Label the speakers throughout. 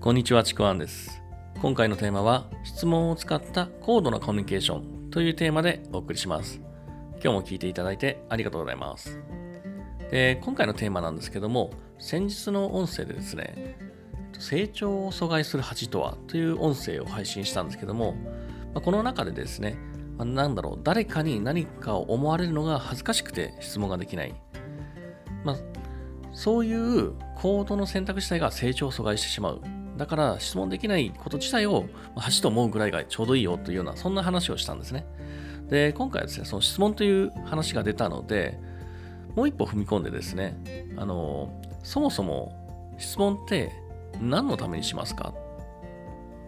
Speaker 1: こんにちは、ちくわんです。今回のテーマは、質問を使った高度なコミュニケーションというテーマでお送りします。今日も聞いていただいてありがとうございます。で今回のテーマなんですけども、先日の音声でですね、成長を阻害する恥とはという音声を配信したんですけども、まこの中でですね、まなんだろう、誰かに何かを思われるのが恥ずかしくて質問ができない。まあ、そういう行動の選択自体が成長を阻害してしまう。だから質問できないこと自体をまあ恥と思うぐらいがちょうどいいよというような、そんな話をしたんですね。で、今回はですね、その質問という話が出たので、もう一歩踏み込んでですね、あの、そもそも質問って何のためにしますか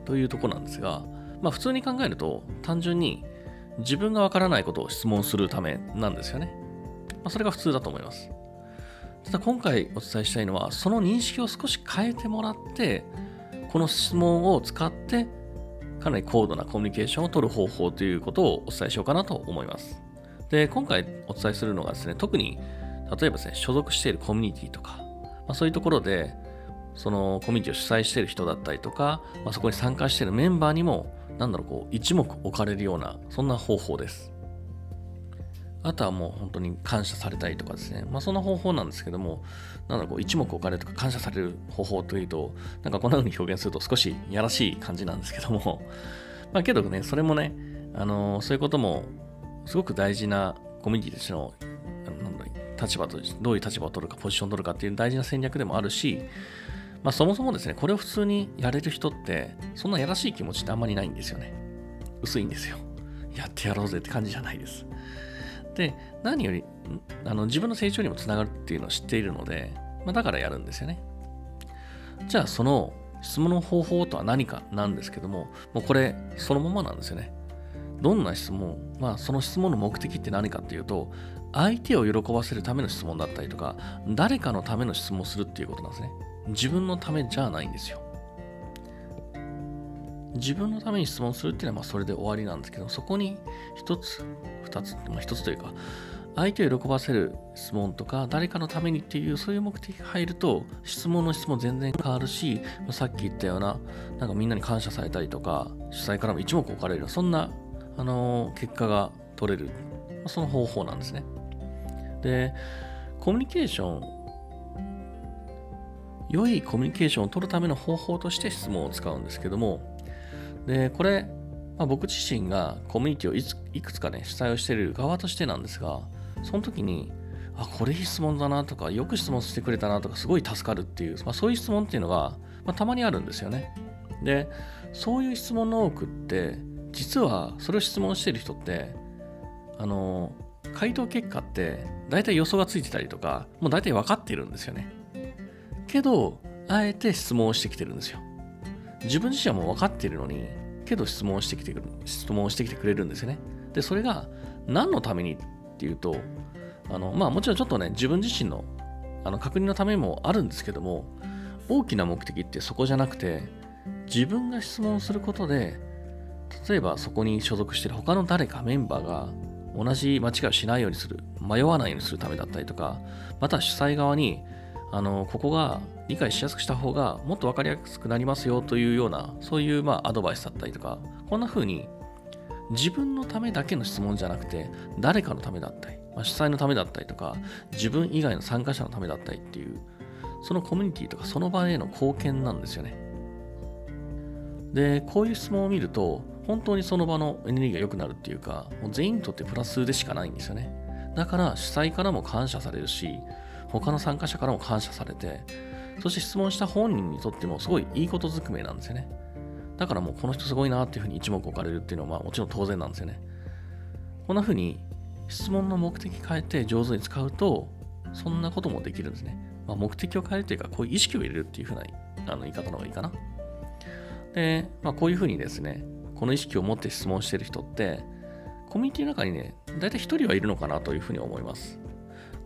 Speaker 1: というところなんですが、まあ普通に考えると単純に自分がわからないことを質問するためなんですよね。まあそれが普通だと思います。ただ今回お伝えしたいのは、その認識を少し変えてもらって、この質問を使って、かなり高度なコミュニケーションを取る方法ということをお伝えしようかなと思います。で、今回お伝えするのがですね、特に、例えばですね、所属しているコミュニティとか、まあ、そういうところで、そのコミュニティを主催している人だったりとか、まあ、そこに参加しているメンバーにも、なんだろう、こう、一目置かれるような、そんな方法です。あとはもう本当に感謝されたりとかですね。まあそんな方法なんですけども、なんだろう、こう一目置かれるとか感謝される方法というと、なんかこんな風に表現すると少しやらしい感じなんですけども、まあけどね、それもね、あのーそういうこともすごく大事なコミュニティとしての、あのなんだろう立場と、どういう立場を取るか、ポジションを取るかっていう大事な戦略でもあるし、まあそもそもですね、これを普通にやれる人って、そんなやらしい気持ちってあんまりないんですよね。薄いんですよ。やってやろうぜって感じじゃないです。で、何より、あの自分の成長にもつながるっていうのを知っているので、まあ、だからやるんですよね。じゃあ、その質問の方法とは何かなんですけども、もうこれ、そのままなんですよね。どんな質問、まあ、その質問の目的って何かっていうと、相手を喜ばせるための質問だったりとか、誰かのための質問をするっていうことなんですね。自分のためじゃないんですよ。自分のために質問するっていうのはまあそれで終わりなんですけど、そこに一つ、二つ、まあ一つというか、相手を喜ばせる質問とか、誰かのためにっていう、そういう目的が入ると、質問の質問全然変わるし、さっき言ったような、なんかみんなに感謝されたりとか、主催からも一目置かれる、そんな、あのー結果が取れる、まあその方法なんですね。で、コミュニケーション、良いコミュニケーションを取るための方法として質問を使うんですけども、で、これ、まあ、僕自身がコミュニティをいついくつかね、主催をしている側としてなんですが、その時に、あ、これいい質問だなとか、よく質問してくれたなとか、すごい助かるっていう、まあ、そういう質問っていうのが、まあ、たまにあるんですよね。で、そういう質問の多くって、実はそれを質問してる人って、あの、回答結果って、大体予想がついてたりとか、もう大体分かっているんですよね。けど、あえて質問をしてきてるんですよ。自分自身はもう分かっているのに、けど質問してきてくる、質問してきてくれるんですよね。で、それが何のためにっていうと、あの、まあもちろんちょっとね、自分自身のあの確認のためもあるんですけども、大きな目的ってそこじゃなくて、自分が質問することで、例えばそこに所属してる他の誰かメンバーが同じ間違いをしないようにする、迷わないようにするためだったりとか、また主催側に、あの、ここが理解しやすくした方がもっと分かりやすくなりますよというような、そういうまあアドバイスだったりとか、こんな風に自分のためだけの質問じゃなくて、誰かのためだったり、まあ、主催のためだったりとか、自分以外の参加者のためだったりっていう、そのコミュニティとかその場への貢献なんですよね。で、こういう質問を見ると、本当にその場のエネルギーが良くなるっていうか、もう全員にとってプラスでしかないんですよね。だから主催からも感謝されるし、他の参加者からも感謝されて、そして質問した本人にとってもすごいいいことずくめなんですよね。だからもうこの人すごいなっていうふうに一目置かれるっていうのはまあもちろん当然なんですよね。こんなふうに質問の目的変えて上手に使うと、そんなこともできるんですね。まあ、目的を変えるというか、こういう意識を入れるっていうふうなあの言い方の方がいいかな。で、まあ、こういうふうにですね、この意識を持って質問してる人って、コミュニティの中にね、大体一人はいるのかなというふうに思います。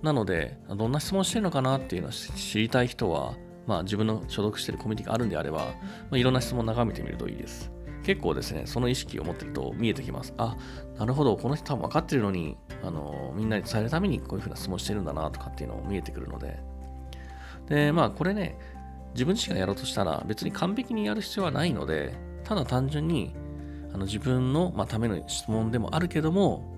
Speaker 1: なので、どんな質問してるのかなっていうのを知りたい人は、まあ、自分の所属しているコミュニティがあるんであれば、まあ、いろんな質問を眺めてみるといいです。結構ですね、その意識を持っていると見えてきます。あ、なるほど、この人多分分かってるのに、あのみんなに伝えるためにこういうふうな質問してるんだなとかっていうのを見えてくるので。で、まあ、これね、自分自身がやろうとしたら別に完璧にやる必要はないので、ただ単純にあの自分の、まあ、ための質問でもあるけども、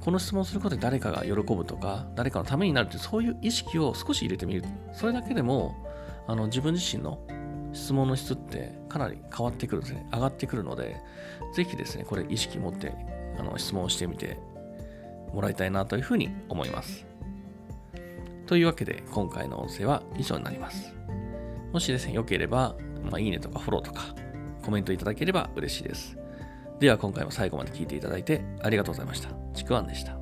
Speaker 1: この質問することで誰かが喜ぶとか、誰かのためになるという、そういう意識を少し入れてみる。それだけでも、あの自分自身の質問の質ってかなり変わってくるんですね。上がってくるので、ぜひですね、これ意識持ってあの質問をしてみてもらいたいなというふうに思います。というわけで、今回の音声は以上になります。もしですね、良ければ、まあ、いいねとかフォローとかコメントいただければ嬉しいです。では今回も最後まで聞いていただいてありがとうございました。ちくわんでした。